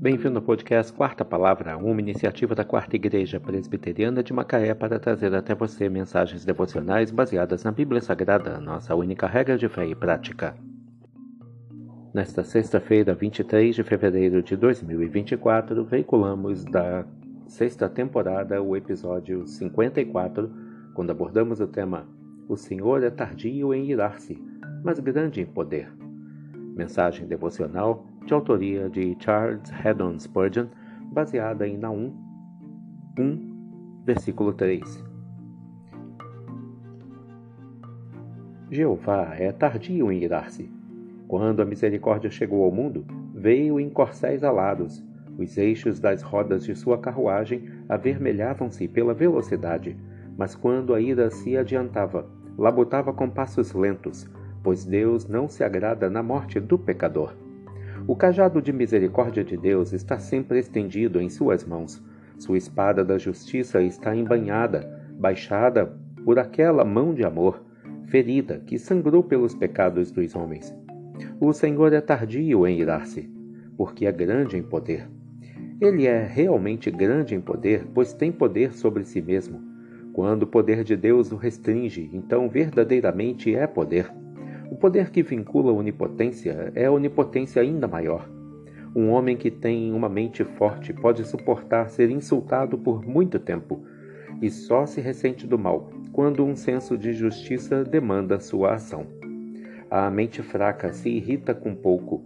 Bem-vindo ao podcast Quarta Palavra, uma iniciativa da Quarta Igreja Presbiteriana de Macaé para trazer até você mensagens devocionais baseadas na Bíblia Sagrada, nossa única regra de fé e prática. Nesta sexta-feira, 23 de fevereiro de 2024, veiculamos da sexta temporada o episódio 54, quando abordamos o tema O Senhor é tardio em irar-se, mas grande em poder. Mensagem devocional de autoria de Charles Haddon Spurgeon, baseada em Naum 1, versículo 3. Jeová é tardio em irar-se. Quando a misericórdia chegou ao mundo, veio em corcéis alados. Os eixos das rodas de sua carruagem avermelhavam-se pela velocidade, mas quando a ira se adiantava, labutava com passos lentos, pois Deus não se agrada na morte do pecador. O cajado de misericórdia de Deus está sempre estendido em suas mãos. Sua espada da justiça está embanhada, baixada por aquela mão de amor, ferida que sangrou pelos pecados dos homens. O Senhor é tardio em irar-se, porque é grande em poder. Ele é realmente grande em poder, pois tem poder sobre si mesmo. Quando o poder de Deus o restringe, então verdadeiramente é poder. O poder que vincula a onipotência é a onipotência ainda maior. Um homem que tem uma mente forte pode suportar ser insultado por muito tempo e só se ressente do mal quando um senso de justiça demanda sua ação. A mente fraca se irrita com pouco.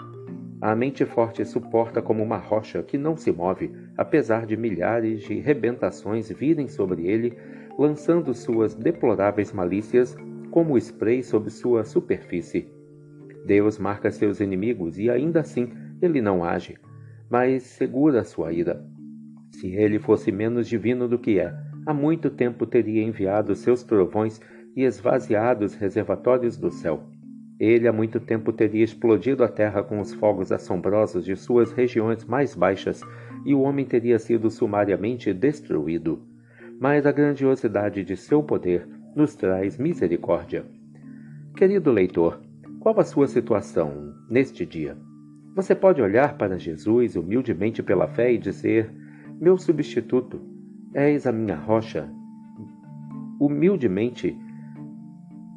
A mente forte suporta como uma rocha que não se move, apesar de milhares de rebentações virem sobre ele, lançando suas deploráveis malícias como spray sob sua superfície. Deus marca seus inimigos e ainda assim ele não age, mas segura sua ira. Se ele fosse menos divino do que é, há muito tempo teria enviado seus trovões e esvaziado os reservatórios do céu. Ele há muito tempo teria explodido a terra com os fogos assombrosos de suas regiões mais baixas e o homem teria sido sumariamente destruído. Mas a grandiosidade de seu poder nos traz misericórdia. Querido leitor, qual a sua situação neste dia? Você pode olhar para Jesus humildemente pela fé e dizer: Meu substituto, és a minha rocha. Humildemente,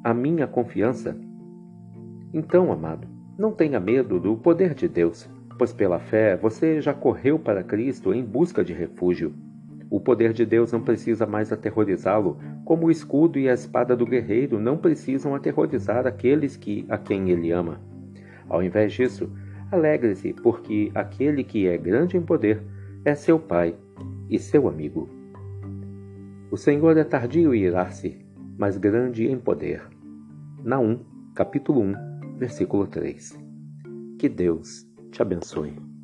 a minha confiança. Então, amado, não tenha medo do poder de Deus, pois pela fé você já correu para Cristo em busca de refúgio. O poder de Deus não precisa mais aterrorizá-lo, como o escudo e a espada do guerreiro não precisam aterrorizar aqueles que a quem ele ama. Ao invés disso, alegre-se, porque aquele que é grande em poder é seu pai e seu amigo. O Senhor é tardio em irar-se, mas grande em poder. Naum, capítulo 1, versículo 3. Que Deus te abençoe.